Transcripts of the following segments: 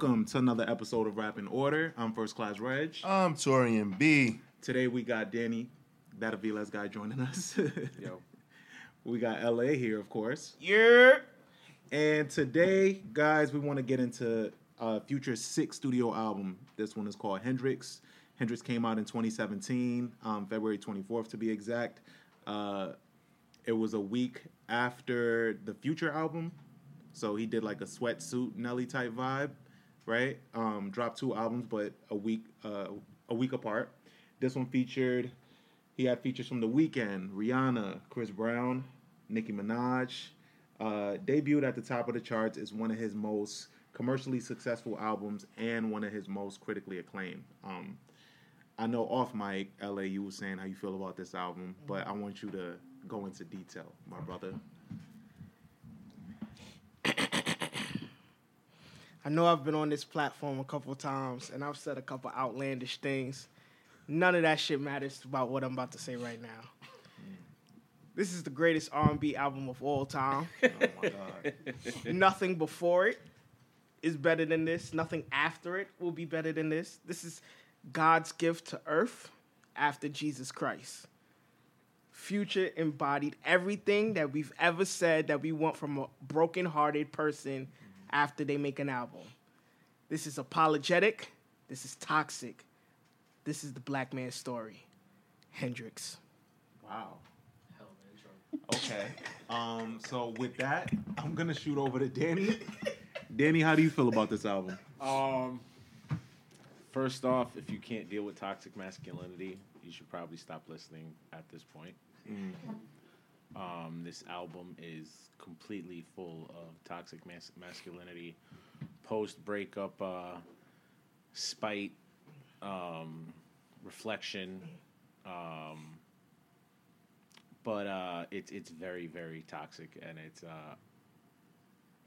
welcome to another episode of Rap in Order. I'm First Class Reg. I'm Torian B. Today we got Danny, that Aviles guy, joining us. Yo. we got LA here, of course. Yeah. And today, guys, we want to get into uh, Future's sixth studio album. This one is called Hendrix. Hendrix came out in 2017, um, February 24th to be exact. Uh, it was a week after the Future album, so he did like a sweatsuit Nelly type vibe, right? Um, dropped two albums, but a week uh, a week apart. This one featured he had features from The Weeknd, Rihanna, Chris Brown, Nicki Minaj. Uh, debuted at the top of the charts is one of his most commercially successful albums and one of his most critically acclaimed. Um, I know off mic, LA, you were saying how you feel about this album, but I want you to go into detail, my brother. I know I've been on this platform a couple times and I've said a couple outlandish things. None of that shit matters about what I'm about to say right now. This is the greatest R&B album of all time. Oh my god. Nothing before it is better than this. Nothing after it will be better than this. This is God's gift to earth after Jesus Christ. Future embodied everything that we've ever said that we want from a broken-hearted person after they make an album. This is apologetic. This is toxic. This is the black man's story. Hendrix. Wow. Okay. Um, so with that, I'm gonna shoot over to Danny. Danny, how do you feel about this album? Um, first off, if you can't deal with toxic masculinity, you should probably stop listening at this point. Um, this album is completely full of toxic mas- masculinity, post breakup uh, spite, um, reflection. Um, but uh, it's it's very very toxic, and it's uh,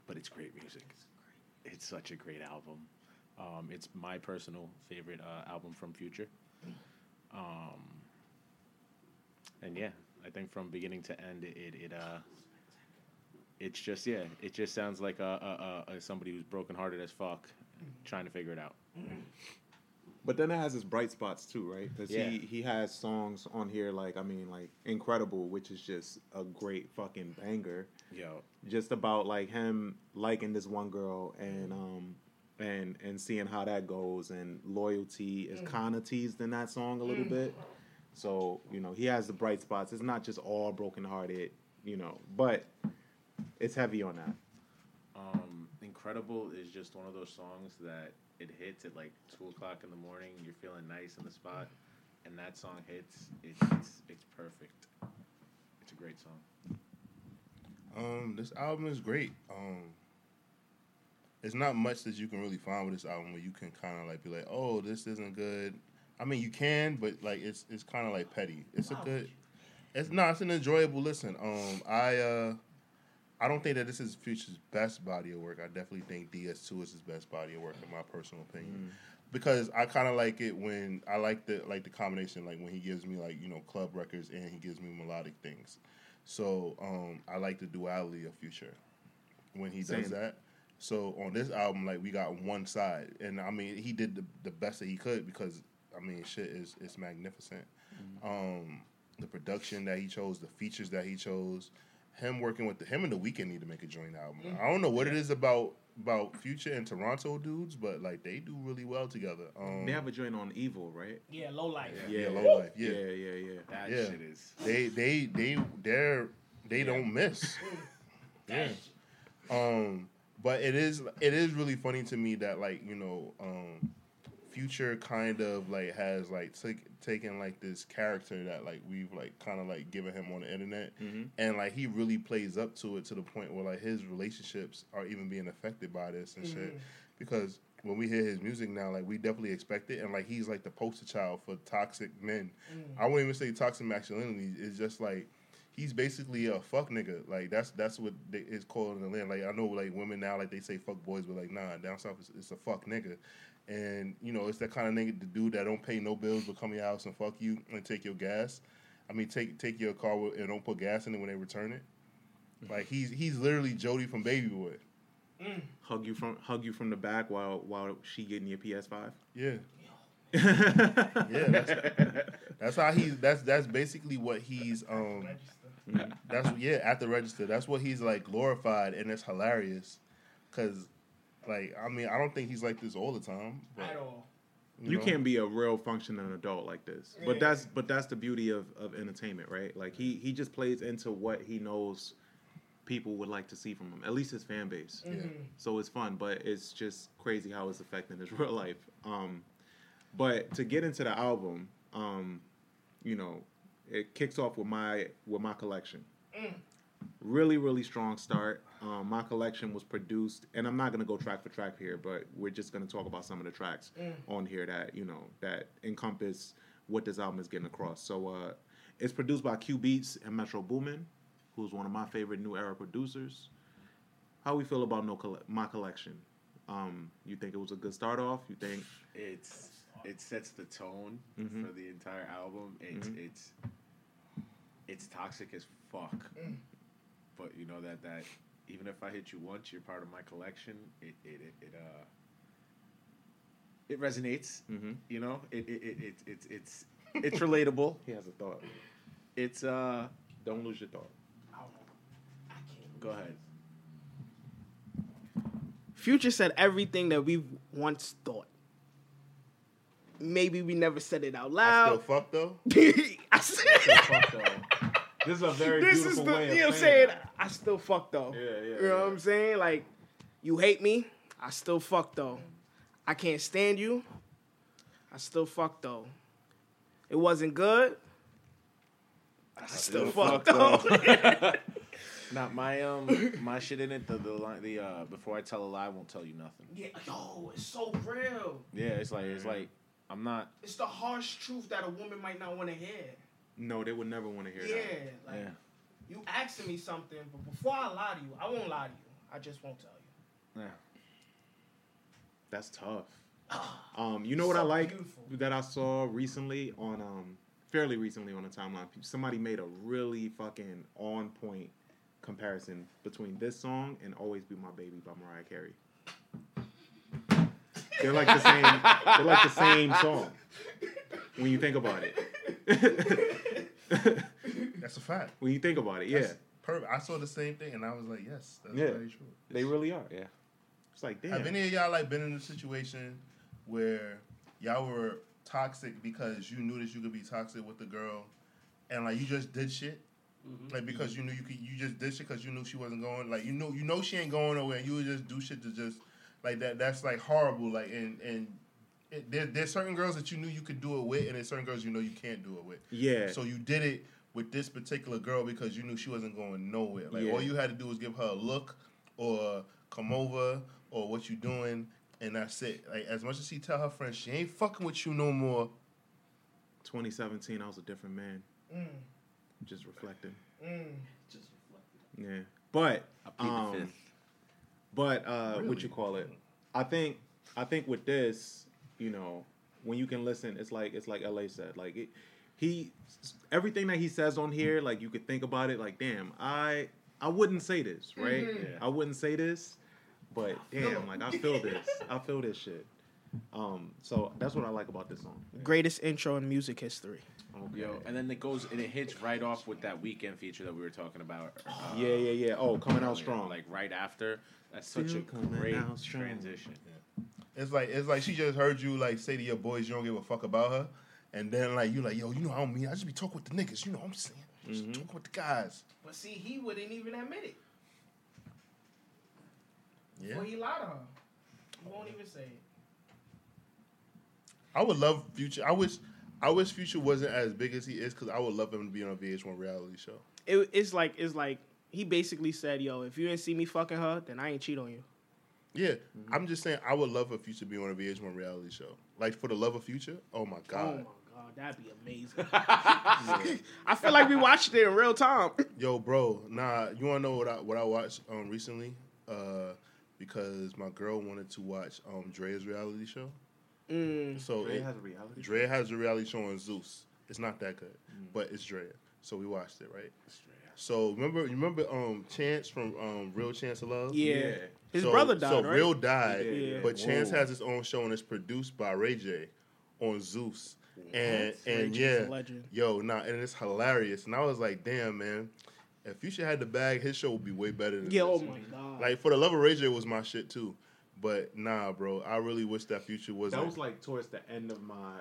but it's great music. It's such a great album. Um, it's my personal favorite uh, album from Future. Um, and yeah, I think from beginning to end, it it, it uh, it's just yeah, it just sounds like a, a, a, somebody who's brokenhearted as fuck, trying to figure it out. But then it has its bright spots too, right? Because Yeah. he he has songs on here like I mean like Incredible, which is just a great fucking banger. Yo, Just about like him liking this one girl and mm-hmm. um and and seeing how that goes and loyalty is mm. kind of teased in that song a little mm. bit. So you know he has the bright spots. It's not just all brokenhearted, you know, but it's heavy on that. um, Incredible is just one of those songs that it hits at like two o'clock in the morning. You're feeling nice in the spot, and that song hits. It's it's, it's perfect. It's a great song. Um, this album is great. Um, it's not much that you can really find with this album where you can kind of like be like, oh, this isn't good. I mean, you can, but like it's it's kind of like petty. It's a good. It's no, it's an enjoyable listen. Um, I uh, I don't think that this is Future's best body of work. I definitely think DS2 is his best body of work, in my personal opinion. Because I kind of like it when I like the like the combination, like when he gives me like you know club records and he gives me melodic things. So um, I like the duality of Future when he Same. does that. So on this album, like we got one side, and I mean he did the, the best that he could because I mean shit is is magnificent. Um, the production that he chose, the features that he chose, him working with the, him and the Weeknd need to make a joint album. I don't know what it is about about Future and Toronto dudes, but like they do really well together. Um, They have a joint on EVOL, right? Yeah, low life. yeah, low life, Yeah, yeah. yeah, yeah. That Yeah. shit is. They they they they're they don't miss. yeah. Um, but it is it is really funny to me that like you know um, Future kind of like has like take, taken like this character that like we've like kind of like given him on the internet, mm-hmm. and like he really plays up to it to the point where like his relationships are even being affected by this and shit. Mm-hmm. Because when we hear his music now, like we definitely expect it, and like he's like the poster child for toxic men. Mm. I wouldn't even say toxic masculinity. It's just like he's basically a fuck nigga. Like that's that's what they, it's called in the land. Like I know like women now like they say fuck boys, but like nah, down south it's, it's a fuck nigga. And you know it's that kind of nigga, the dude that don't pay no bills but come to your house and fuck you and take your gas. I mean take take your car with- and don't put gas in it when they return it. Like he's he's literally Jody from Baby Boy. Hug you from hug you from the back while while she getting your PS5. Yeah. Yeah, that's, that's how he's. That's that's basically what he's. Um, that's yeah at the register. That's what he's like glorified, and it's hilarious, cause like I mean I don't think he's like this all the time. But, At all. you know? can't be a real functioning adult like this. But that's but that's the beauty of, of entertainment, right? Like he he just plays into what he knows people would like to see from him. At least his fan base. Mm-hmm. Yeah. So it's fun, but it's just crazy how it's affecting his real life. Um, but to get into the album, um, you know, it kicks off with my with my collection. Really, really strong start. Um, my collection was produced, and I'm not gonna go track for track here, but we're just gonna talk about some of the tracks on here that you know that encompass what this album is getting across. So uh, it's produced by Q Beats and Metro Boomin, who's one of my favorite new era producers. How we feel about no colle- my collection? Um, you think it was a good start off? You think It's it sets the tone Mhm. for the entire album. It's Mhm. it's it's toxic as fuck. But you know that that even if I hit you once, you're part of my collection. It it it, it uh it resonates. Mhm. You know, it it, it, it it's it's it's relatable. he has a thought? It's uh Don't lose your thought. go ahead. Future said everything that we once thought. Maybe we never said it out I still loud. fuck though. I said, Fuck though. This is a very this beautiful is the way of you know what I'm saying saying. that. I still fuck though. Yeah, yeah, You know yeah. what I'm saying? Like, you hate me, I still fuck though. I can't stand you, I still fuck though. It wasn't good. I still fuck though. Not my um my shit in it. The the line the uh before I tell a lie, I won't tell you nothing. yeah, yo, it's so real. Yeah, it's like it's like I'm not. It's the harsh truth that a woman might not want to hear. No, they would never want to hear Yeah, that. like Yeah. You asking me something, but before I lie to you, I won't lie to you. I just won't tell you. Yeah. That's tough. Um, you know what I like beautiful. that I saw recently on um fairly recently on the timeline. Somebody made a really fucking on point comparison between this song and "Always Be My Baby" by Mariah Carey. They're like the same. They're like the same song when you think about it. That's a fact. when you think about it, yeah, That's perfect. I saw the same thing and I was like, yes, that's Yeah. very true. they really are. Yeah, it's like damn. Have any of y'all like been in a situation where y'all were toxic because you knew that you could be toxic with the girl, and like you just did shit, mm-hmm. like because you knew you could, you just did shit because you knew she wasn't going, like you know, you know she ain't going nowhere, and you would just do shit to just like that. That's like horrible. Like and and it, there, there's certain girls that you knew you could do it with, and there's certain girls you know you can't do it with. yeah, So you did it with this particular girl because you knew she wasn't going nowhere. Like Yeah. all you had to do was give her a look or come over or what you doing, and that's it. Like as much as she tell her friends she ain't fucking with you no more. 2017, I was a different man. Mm, Just reflecting. mm. Just reflecting. Yeah, but I plead the um, fifth. but uh, what you call it? I think I think with this, you know, when you can listen, it's like it's like LA said, like it, he everything that he says on here, like you could think about it, like damn, I I wouldn't say this, right? Mhm. Yeah. I wouldn't say this, but damn, like I feel this, I feel this shit. Um, so that's what I like about this song. Greatest intro in music history. Okay. Yo, and then it goes and it hits right off with that Weeknd feature that we were talking about. Uh, yeah, yeah, yeah. Oh, coming out strong. Like right after. That's such Still a great out strong. transition. It's like it's like she just heard you like say to your boys you don't give a fuck about her, and then like you like yo you know I don't mean I just be talking with the niggas you know what I'm saying just Mhm. talking with the guys. But see, he wouldn't even admit it. Yeah, Well, he lied to her. He won't even say it. I would love Future. I wish I wish Future wasn't as big as he is because I would love him to be on a VH1 reality show. it. It's like it's like he basically said, "Yo, if you didn't see me fucking her, then I ain't cheat on you." Yeah, I'm just saying I would love for Future to be on a VH1 reality show. Like for the love of Future. Oh my Oh my god, that'd be amazing. I feel like we watched it in real time. Yo, bro, nah. You wanna know what I what I watched um recently? Uh, because my girl wanted to watch um Dre's reality show. Mm. So Dre it, has a reality. show? Dre has a reality show on Zeus. It's not that good, Mm. but it's Dre. So we watched it, right? So remember, you remember um Chance from um Real Chance of Love. Yeah. Yeah. His so, brother died, So right? Real died, yeah. but Chance Whoa. has his own show and it's produced by Ray J on Zeus. And Ray and J's yeah, legend. yo, nah, and it's hilarious. And I was like, damn, man, if Future had the bag, his show would be way better than Yeah, oh my god. Like for the love of Ray J was my shit too. But nah, bro, I really wish that Future was. That was like towards the end of my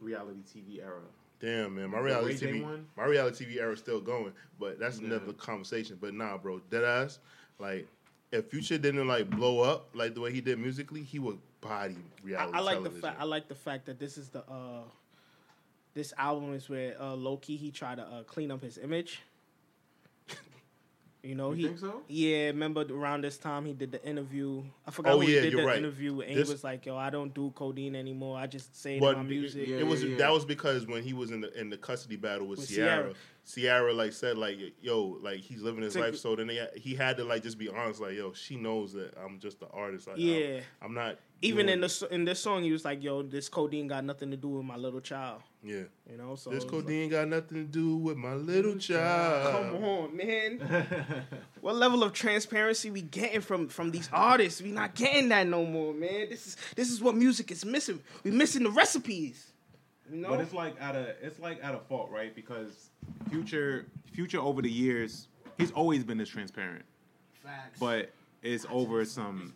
reality TV era. Damn, man, my reality TV, one? my reality TV era is still going, but that's Yeah. another conversation. But nah, bro, dead ass, like if Future didn't like blow up like the way he did musically, he would body I, reality I like the fact. I like the fact that this is the uh, this album is where uh, Loki he tried to uh, clean up his image. You know You he. think so? Yeah, remember around this time he did the interview. I forgot Oh, who he did you're the right. interview, and This- he was like, "Yo, I don't do codeine anymore. I just say it in my music." yeah, it was yeah. that was because when he was in the in the custody battle with, With Ciara, Ciara, like said like yo like he's living his Take- life. So then they, he had to like just be honest like yo she knows that I'm just the artist. Like, Yeah. I'm, I'm not Even doing- in the so- in this song, he was like, "Yo, this codeine got nothing to do with my little child." yeah You know, so this it was like- codeine got nothing to do with my little child. Come on, man. what level of transparency we getting from from these artists? We not getting that no more, man. This is this is what music is missing. We missing the recipes. You know? But it's like at a it's like at a fault, right? Because Future Future over the years, he's always been this transparent. Facts. But it's over some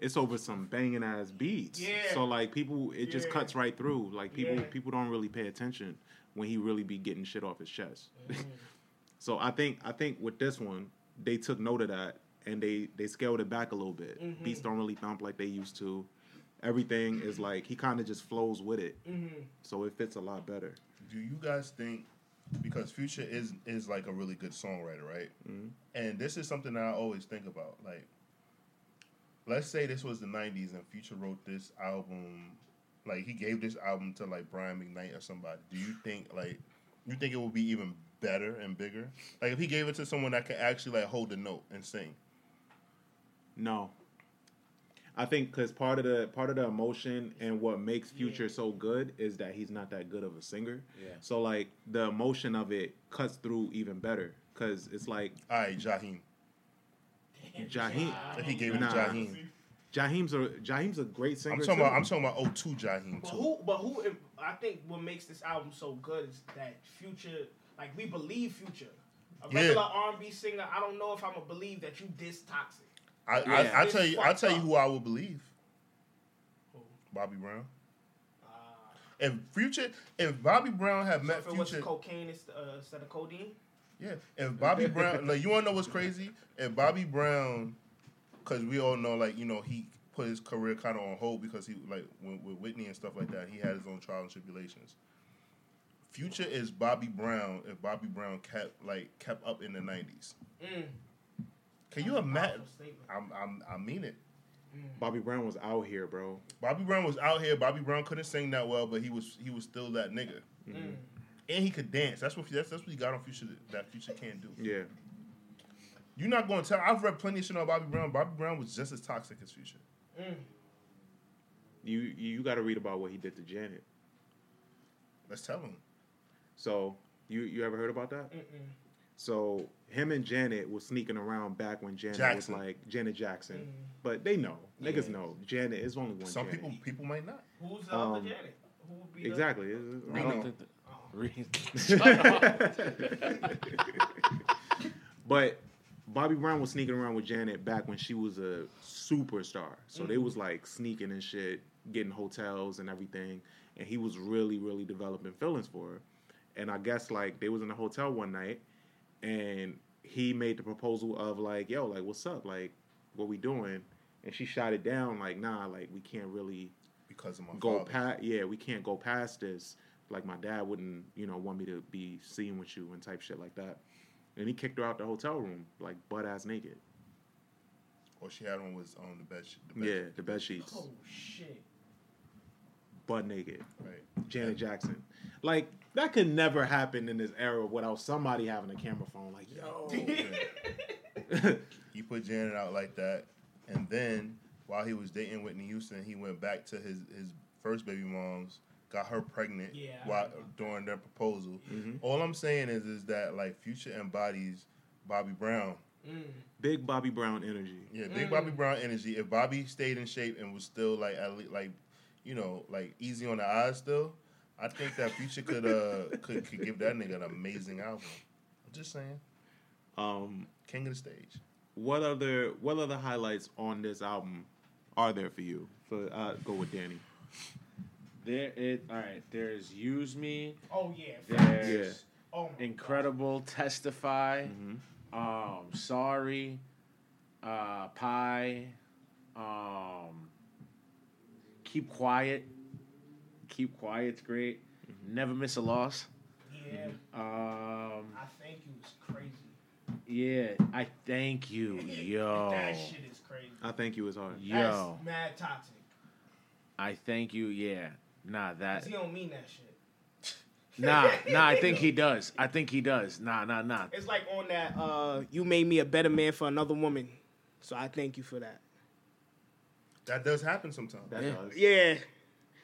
it's over some banging ass beats. Yeah. So like people it just Yeah. cuts right through. Like people Yeah. people don't really pay attention when he really be getting shit off his chest. Mm-hmm. so I think I think with this one, they took note of that and they they scaled it back a little bit. Mm-hmm. Beats don't really thump like they used to. Everything is like he kind of just flows with it. Mm-hmm. So it fits a lot better. Do you guys think because Future is is like a really good songwriter, right? Mm-hmm. And this is something that I always think about. Like, let's say this was the '90s and Future wrote this album, like he gave this album to like Brian McKnight or somebody. Do you think like you think it would be even better and bigger? Like if he gave it to someone that could actually like hold the note and sing. No. I think because part of the part of the emotion and what makes Future so good is that he's not that good of a singer. Yeah. So like the emotion of it cuts through even better because it's like All right, Jaheim. Jaheim. If he gave it Nah. to Jaheim. Jaheim's a Jaheim's a great singer. I'm talking too. about I'm talking about 02 Jaheim But too. who? But who? I think what makes this album so good is that Future, like we believe Future. A Yeah. regular R&B singer, I don't know if I'm gonna believe that you this toxic. I, Yeah. I, I tell you, I tell you who I would believe. Bobby Brown. Uh, If Future, if Bobby Brown had so met if it was Future, cocaine uh, instead of codeine, yeah. If Bobby Brown, like you want to know what's crazy? If Bobby Brown, because we all know, like you know, he put his career kind of on hold because he like when, with Whitney and stuff like that, he had his own trials and tribulations. Future is Bobby Brown. If Bobby Brown kept like kept up in the nineties, mm, can you imagine? I'm, I'm, I mean it. Bobby Brown was out here, bro. Bobby Brown was out here. Bobby Brown couldn't sing that well, but he was he was still that nigga, Mm. and he could dance. That's what that's, that's what he got on Future that- that Future can't do. Yeah. You're not going to tell. I've read plenty of shit on Bobby Brown. Bobby Brown was just as toxic as Future. Mm. You you got to read about what he did to Janet. Let's tell him. So you you ever heard about that? Mm-mm. So him and Janet was sneaking around back when Janet Jackson. was like Janet Jackson, Mhm. but they know niggas Yeah. know Janet is only one. Some Janet. people people might not. Who's the Um, other Janet? Who would be the- exactly. It's- I I don't don't think that- Re- But Bobby Brown was sneaking around with Janet back when she was a superstar. So they was like sneaking and shit, getting hotels and everything. And he was really, really developing feelings for her. And I guess like they was in a hotel one night and he made the proposal of like, yo, like what's up? Like, what we doing? And she shot it down like, nah, like we can't really Because of my go father. past yeah we can't go past this like my dad wouldn't you know want me to be seen with you and type shit like that and he kicked her out the hotel room like butt ass naked All she had on was um the bed. sh- The bed Yeah, sheet. the bed sheets, Oh shit. Butt naked. Right. Janet Jackson. Like that could never happen in this era without somebody having a camera phone. Like, yo, He put Janet out like that, and then while he was dating Whitney Houston, he went back to his his first baby mom's, got her pregnant Yeah, while remember. during their proposal. Mhm. All I'm saying is is that like Future embodies Bobby Brown. Mm. big Bobby Brown energy. Yeah, big Bobby Brown energy. If Bobby stayed in shape and was still like at least, like you know like easy on the eyes still, I think that Future could uh could, could give that nigga an amazing album. I'm just saying, Um, king of the stage. what other what other highlights on this album are there for you? For uh, go with Danny. There it all right. There's use me. Oh yeah. There's Oh my incredible testify. Mhm. Um, sorry. Uh, pie. Um, keep quiet. Keep quiet's great. Never miss a loss. Yeah. Um, I thank you. It's crazy. yeah. I thank you, yo, that shit is crazy. I thank you is hard. yo. That's mad toxic. I thank you. Yeah. Nah, that. he don't mean that shit. Nah, nah. I think he does. I think he does. Nah, nah, nah. It's like on that. Uh, you made me a better man for another woman, so I thank you for that. That does happen sometimes. That Yeah. does. Yeah,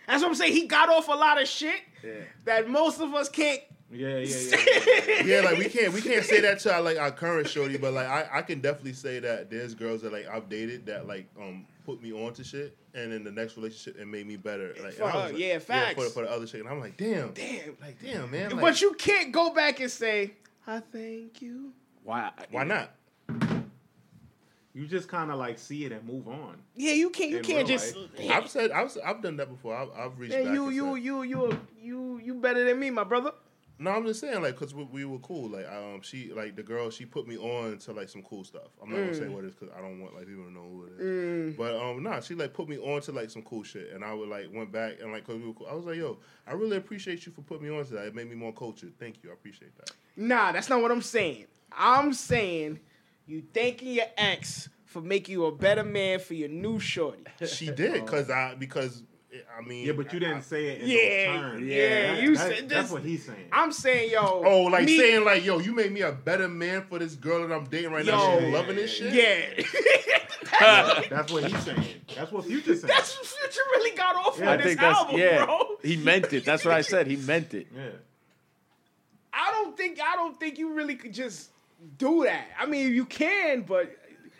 that's what I'm saying. He got off a lot of shit Yeah. that most of us can't. Yeah, yeah, yeah. yeah, like we can't we can't say that to our, like our current shorty, but like I, I can definitely say that there's girls that like I've dated that like um put me on to shit, and in the next relationship it made me better. Like For and I her, was like- yeah, facts. for, for the other chick, and I'm like, damn, Damn. like damn, man. Like, but you can't go back and say, "I thank you." Why? why not? You just kind of like see it and move on. Yeah, you can't. You can't real just. I've said I've I've done that before. I've, I've reached Man, back. you, and you, you, you, you, you better than me, my brother. No, I'm just saying, like, cause we, we were cool. Like, um, she, like, the girl, she put me on to like some cool stuff. I'm not gonna Mm. say what it is, cause I don't want like people to know who it is. But um, nah, she like put me on to like some cool shit, and I would like went back and like, cause we were cool. I was like, yo, I really appreciate you for putting me on to that. It made me more cultured. Thank you, I appreciate that. Nah, that's not what I'm saying. I'm saying you thanking your ex for making you a better man for your new shorty. She did, uh-huh. cause I because I mean, Yeah, but you didn't say it in Yeah, those terms. yeah, That- you that- said that's this- what he's saying. I'm saying, yo. Oh, like me- saying like, yo, you made me a better man for this girl that I'm dating right now. Yo. She's loving this shit. Yeah. That's what he's saying. That's what Future's saying. that's what Future really got off Yeah, on I this think that's album, yeah. bro. He meant it. That's what I said. He meant it. yeah. I don't think I don't think you really could just do that. I mean, you can, but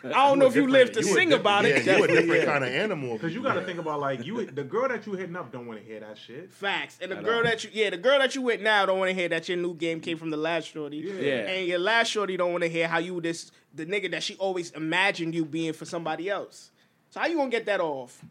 uh, I don't know if you live to You sing different- about yeah, it. you a different Yeah. kind of animal. Because you got to think about like you, the girl that you hitting up don't want to hear that shit. Facts. And the At girl all. that you, yeah, the girl that you with now don't want to hear that your new game came from the last shorty. Yeah. Yeah. And your last shorty don't want to hear how you this the nigga that she always imagined you being for somebody else. So how you gonna get that off?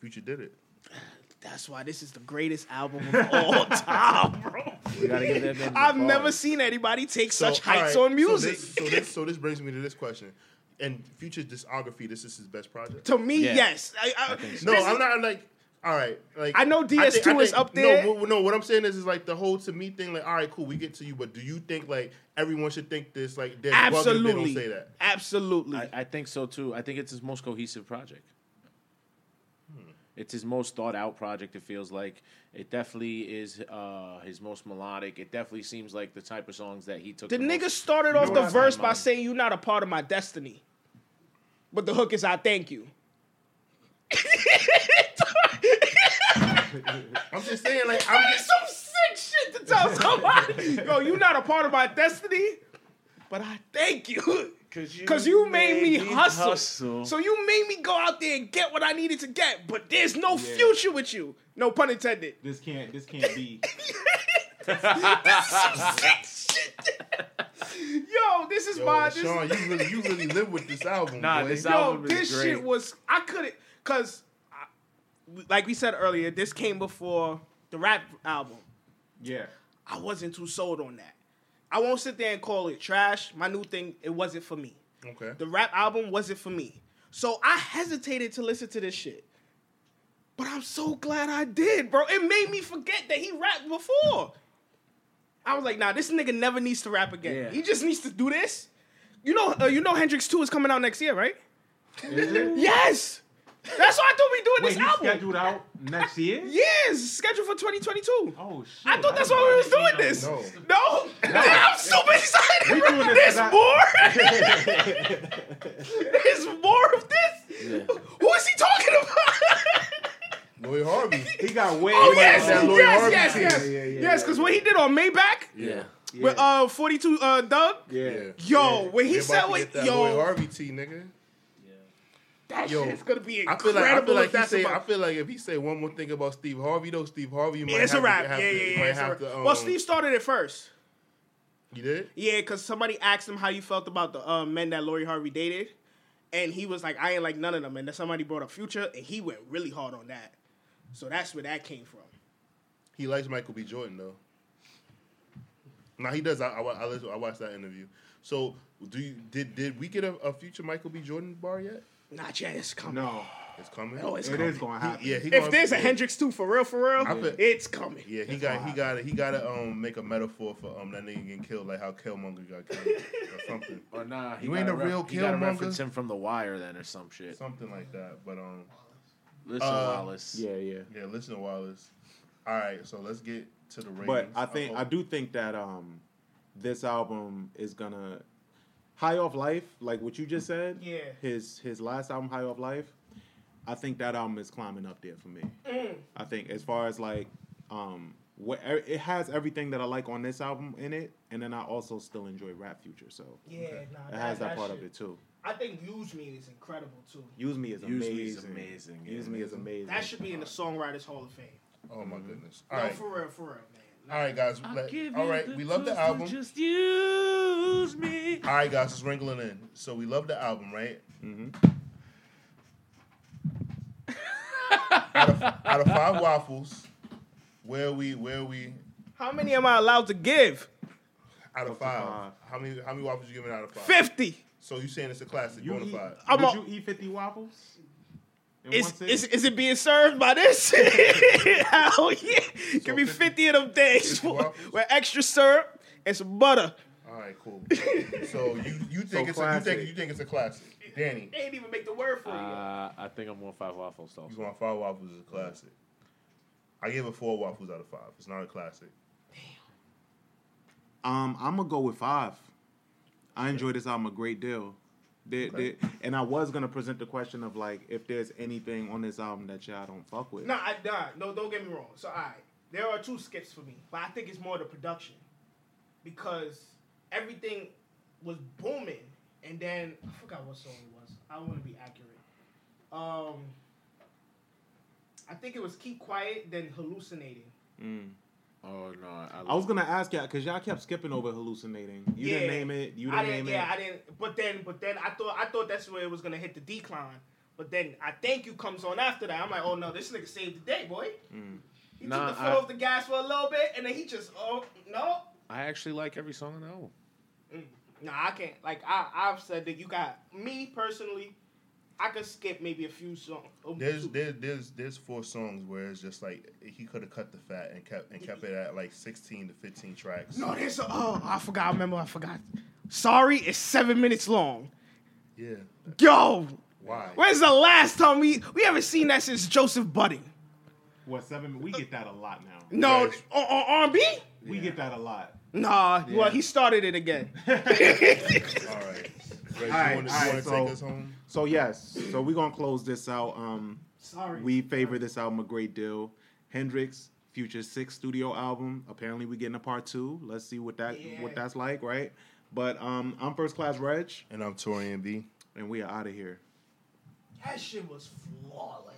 Future did it. That's why this is the greatest album of all time, bro. We gotta give that man. I've never seen anybody take So, such heights alright, on music. So this, so this, so this brings me to this question. And Future's discography, this is his best project. to me, Yeah. yes. I, I, I so. No, I'm is- not like. All right, like I know I DS2 think- is think- up there. No, what- no. What I'm saying is, is like the whole to me thing. Like, all right, cool, we get to you, but do you think like everyone should think this? Like, they're bugging if they don't say that. Absolutely. I, I think so too. I think it's his most cohesive project. It's his most thought out project. It feels like it definitely is uh, his most melodic. It definitely seems like the type of songs that he took. The the nigga most- started You know off the verse by saying you're not a part of my destiny. But the hook is I thank you. I'm just saying, like, I'm just. some sick shit to tell somebody. Yo, you're not a part of my destiny, but I thank you. Cause you made me hustle. So you made me go out there and get what I needed to get, but there's no future with you. No pun intended. This can't. This can't be. Yo, this is Yo, my this, Sean, you really, you really live with this album. Nah, boy. this yo, album is this great. shit was I couldn't cause I, like we said earlier, this came before the rap album. Yeah. I wasn't too sold on that. I won't sit there and call it trash. My new thing, it wasn't for me. Okay. The rap album wasn't for me. So I hesitated to listen to this shit. But I'm so glad I did, bro. It made me forget that he rapped before. I was like, nah, this nigga never needs to rap again. Yeah. He just needs to do this. You know, uh, you know Hendrix 2 is coming out next year, right? Is it? Yes. That's why I thought we doing Wait, this he's album. scheduled out next year? Yes, scheduled for 2022. Oh shit! I thought that's why we was doing this. No. No, I'm super excited. We bro. doing this There's 'cause more. There's more of this. Yeah. Who is he talking about? Lori Harvey. He got way. oh more yes, that than Lori yes, Harvey yes, team. yes, Yeah, yeah, yeah, yes. Because what he did on Maybach Yeah. Yeah. with uh 42 uh Dugg. yeah. Yeah. Yo, when he We're said about to what, get that Lori yo, Harvey T, nigga. That Yo, shit's gonna be I incredible. feel like I feel like if he that's say about- I feel like if he say one more thing about Steve Harvey though, Steve Harvey you might Yeah, it's have a wrap. to have yeah, to, yeah, yeah. might it's a have wrap. to, um, well, Steve started it first. You did? Yeah, because somebody asked him how you felt about the uh, men that Lori Harvey dated, and he was like, "I ain't like none of them." And then somebody brought up Future, and he went really hard on that. So that's where that came from. He likes Michael B. Jordan though. Now he does. I, I, I, I watched that interview. So do you did did we get a, a future Michael B. Jordan bar yet? Not yet. It's coming. No, It's coming. Oh, it's it coming. is going to happen. He- yeah, he If gonna- there's a yeah. Hendrix too, for real, for real, I bet- it's coming. Yeah, he It's got gonna he got he got to um make a metaphor for um that nigga getting killed like how Killmonger got killed or something Or nah, he You ain't a ref- real He got to Killmonger? reference him from The Wire then or some shit. something like that. But um Listen, Uh, Wallace. Yeah, yeah. yeah, listen to Wallace. All right, so let's get to the ratings. But I think I hope- do think that um, this album is gonna High Off Life, like what you just said. Yeah. His his last album, High Off Life. I think that album is climbing up there for me. Mm. I think as far as like um, what it has everything that I like on this album in it, and then I also still enjoy Rap Future, so Yeah, nah, it has that, part of it too. I think Use Me is incredible too. Use Me is Use Me amazing. is amazing, yeah. Use Me is amazing. That should be in the Songwriters Hall of Fame. Oh my goodness. All no, right, for real, for real, man. All right, guys. I'll Let- give all you right, the we love the album. Just use me. All right, guys, it's wrinkling in. So we love the album, right? hmm Out of, out of five waffles, where are we where are we How many am I allowed to give? out of five? five. How many how many waffles you giving out of five? Fifty. So you saying it's a classic, You bona fide? I'm would a- you eat fifty waffles? In Is, is, is it being served by this? Hell yeah. Give me 50 50 of them things with, extra syrup and some butter. All right, cool. So you you think it's a, you classic. think you think it's a classic? Danny, They ain't even make the word for you. Uh, I think I'm on five waffles though. you want five waffles is a classic. I give it four waffles out of five. It's not a classic. Damn. Um, I'm gonna go with five. I enjoy this album a great deal. There- Okay. there- and I was gonna present the question of like if there's anything on this album that y'all don't fuck with. Nah, I, nah, no, don't get me wrong. So, all right, there are two skips for me, but I think it's more the production because everything was booming, and then I forgot what song it was. I want to be accurate. Um, I think it was "Keep Quiet," then "Hallucinating." Mm. Oh no, I, I was gonna ask y'all because y'all kept skipping over hallucinating. You Yeah. didn't name it. You didn't didn't, name yeah, it. I didn't. But then, but then I thought, I thought that's where it was gonna hit the decline. But then I thank you comes on after that. I'm like, oh no, this nigga saved the day, boy. Mm. He Nah, took the foot I- off the gas for a little bit, and then he just, oh no, I actually like every song on the album. no, I can't. Like I, I've said that you got me personally. I could skip maybe a few songs. There's there's there's there's four songs where it's just like he could have cut the fat and kept and kept it at like 16 to 15 tracks. no, there's a, oh, I forgot. I remember, I forgot. Sorry, it's seven minutes long. Yeah. Yo, Why? when's the last time we we haven't seen that since Joseph Budding? What seven? We get that a lot now. No, Right. on, on R&B? We get that a lot. Nah, Yeah. well, he started it again. All right. Ray, All right, you want to all right, take so- us home? So yes, so we're gonna close this out. Um, Sorry. we favor this album a great deal. Hendrix Future Six studio album. Apparently, we getting a part two. Let's see what that Yeah. what that's like, right? But um, I'm First Class Reg, And I'm Torian B. and we are out of here. That shit was flawless.